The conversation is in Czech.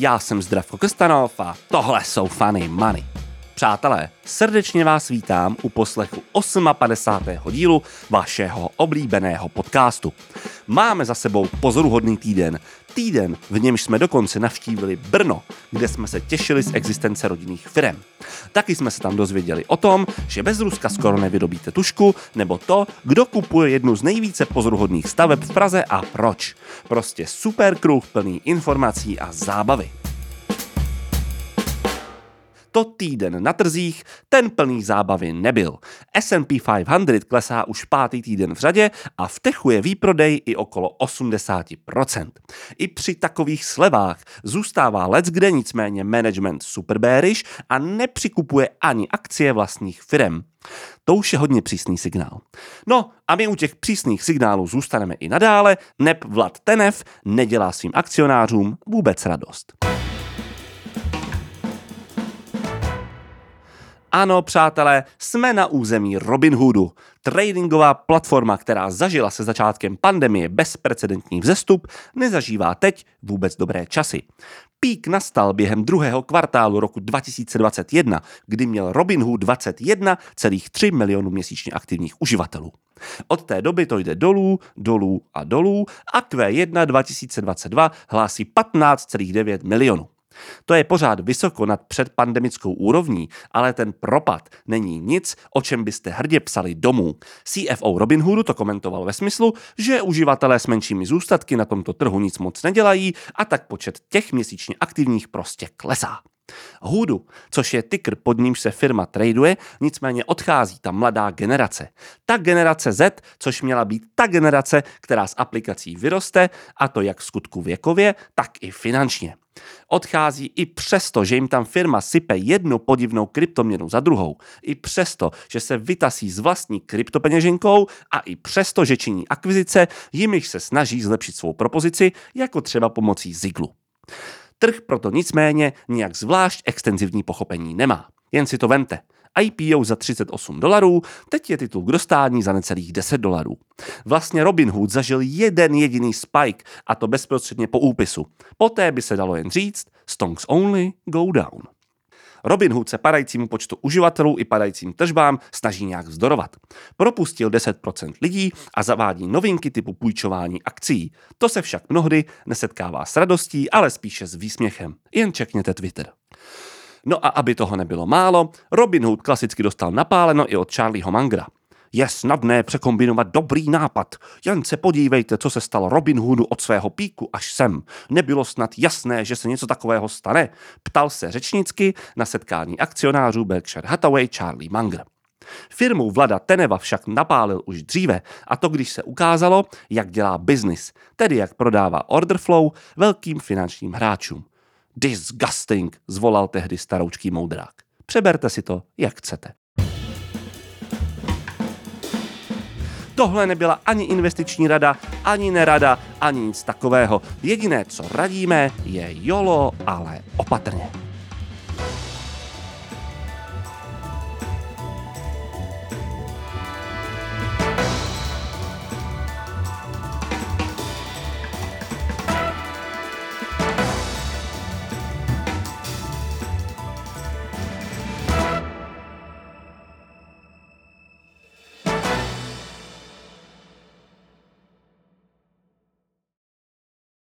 Já jsem Zdravko Krstanov a tohle jsou Funny Money. Přátelé, srdečně vás vítám u poslechu 58. dílu vašeho oblíbeného podcastu. Máme za sebou pozoruhodný týden. Týden, v němž jsme dokonce navštívili Brno, kde jsme se těšili z existence rodinných firm. Taky jsme se tam dozvěděli o tom, že bez Ruska skoro nevydobíte tušku, nebo to, kdo kupuje jednu z nejvíce pozoruhodných staveb v Praze a proč. Prostě super kruh plný informací a zábavy to týden na trzích, ten plný zábavy nebyl. S&P 500 klesá už pátý týden v řadě a vtechuje výprodej i okolo 80%. I při takových slevách zůstává let kde nicméně management super bearish a nepřikupuje ani akcie vlastních firm. To už je hodně přísný signál. No a my u těch přísných signálů zůstaneme i nadále, neb Vlad Tenev nedělá svým akcionářům vůbec radost. Ano, přátelé, jsme na území Robinhoodu, tradingová platforma, která zažila se začátkem pandemie bezprecedentní vzestup, nezažívá teď vůbec dobré časy. Pík nastal během druhého kvartálu roku 2021, kdy měl Robinhood 21,3 milionů měsíčně aktivních uživatelů. Od té doby to jde dolů, dolů a dolů a Q1 2022 hlásí 15,9 milionů. To je pořád vysoko nad předpandemickou úrovní, ale ten propad není nic, o čem byste hrdě psali domů. CFO Robinhoodu to komentoval ve smyslu, že uživatelé s menšími zůstatky na tomto trhu nic moc nedělají a tak počet těch měsíčně aktivních prostě klesá. Hoodu, což je ticker, pod nímž se firma traduje, nicméně odchází ta mladá generace. Ta generace Z, což měla být ta generace, která z aplikací vyroste, a to jak v skutku věkově, tak i finančně. Odchází i přesto, že jim tam firma sype jednu podivnou kryptoměnu za druhou. I přesto, že se vytasí s vlastní kryptopeněženkou a i přesto, že činí akvizice, jimiž se snaží zlepšit svou propozici, jako třeba pomocí Ziglu. Trh proto nicméně nijak zvlášť extenzivní pochopení nemá. Jen si to vente. IPO za 38 dolarů, teď je titul k dostání za necelých 10 dolarů. Vlastně Robinhood zažil jeden jediný spike, a to bezprostředně po úpisu. Poté by se dalo jen říct, stonks only go down. Robinhood se padajícímu počtu uživatelů i padajícím tržbám snaží nějak vzdorovat. Propustil 10% lidí a zavádí novinky typu půjčování akcí. To se však mnohdy nesetkává s radostí, ale spíše s výsměchem. Jen čekněte Twitter. No a aby toho nebylo málo, Robin Hood klasicky dostal napáleno i od Charlieho Mangra. Je snadné překombinovat dobrý nápad. Jen se podívejte, co se stalo Robin Hoodu od svého píku až sem. Nebylo snad jasné, že se něco takového stane? Ptal se řečnicky na setkání akcionářů Berkshire Hathaway Charlie Munger. Firmu Vlada Teneva však napálil už dříve, a to když se ukázalo, jak dělá biznis, tedy jak prodává order flow velkým finančním hráčům. Disgusting, zvolal tehdy staroučký moudrák. Přeberte si to, jak chcete. Tohle nebyla ani investiční rada, ani nerada, ani nic takového. Jediné, co radíme, je jolo, ale opatrně.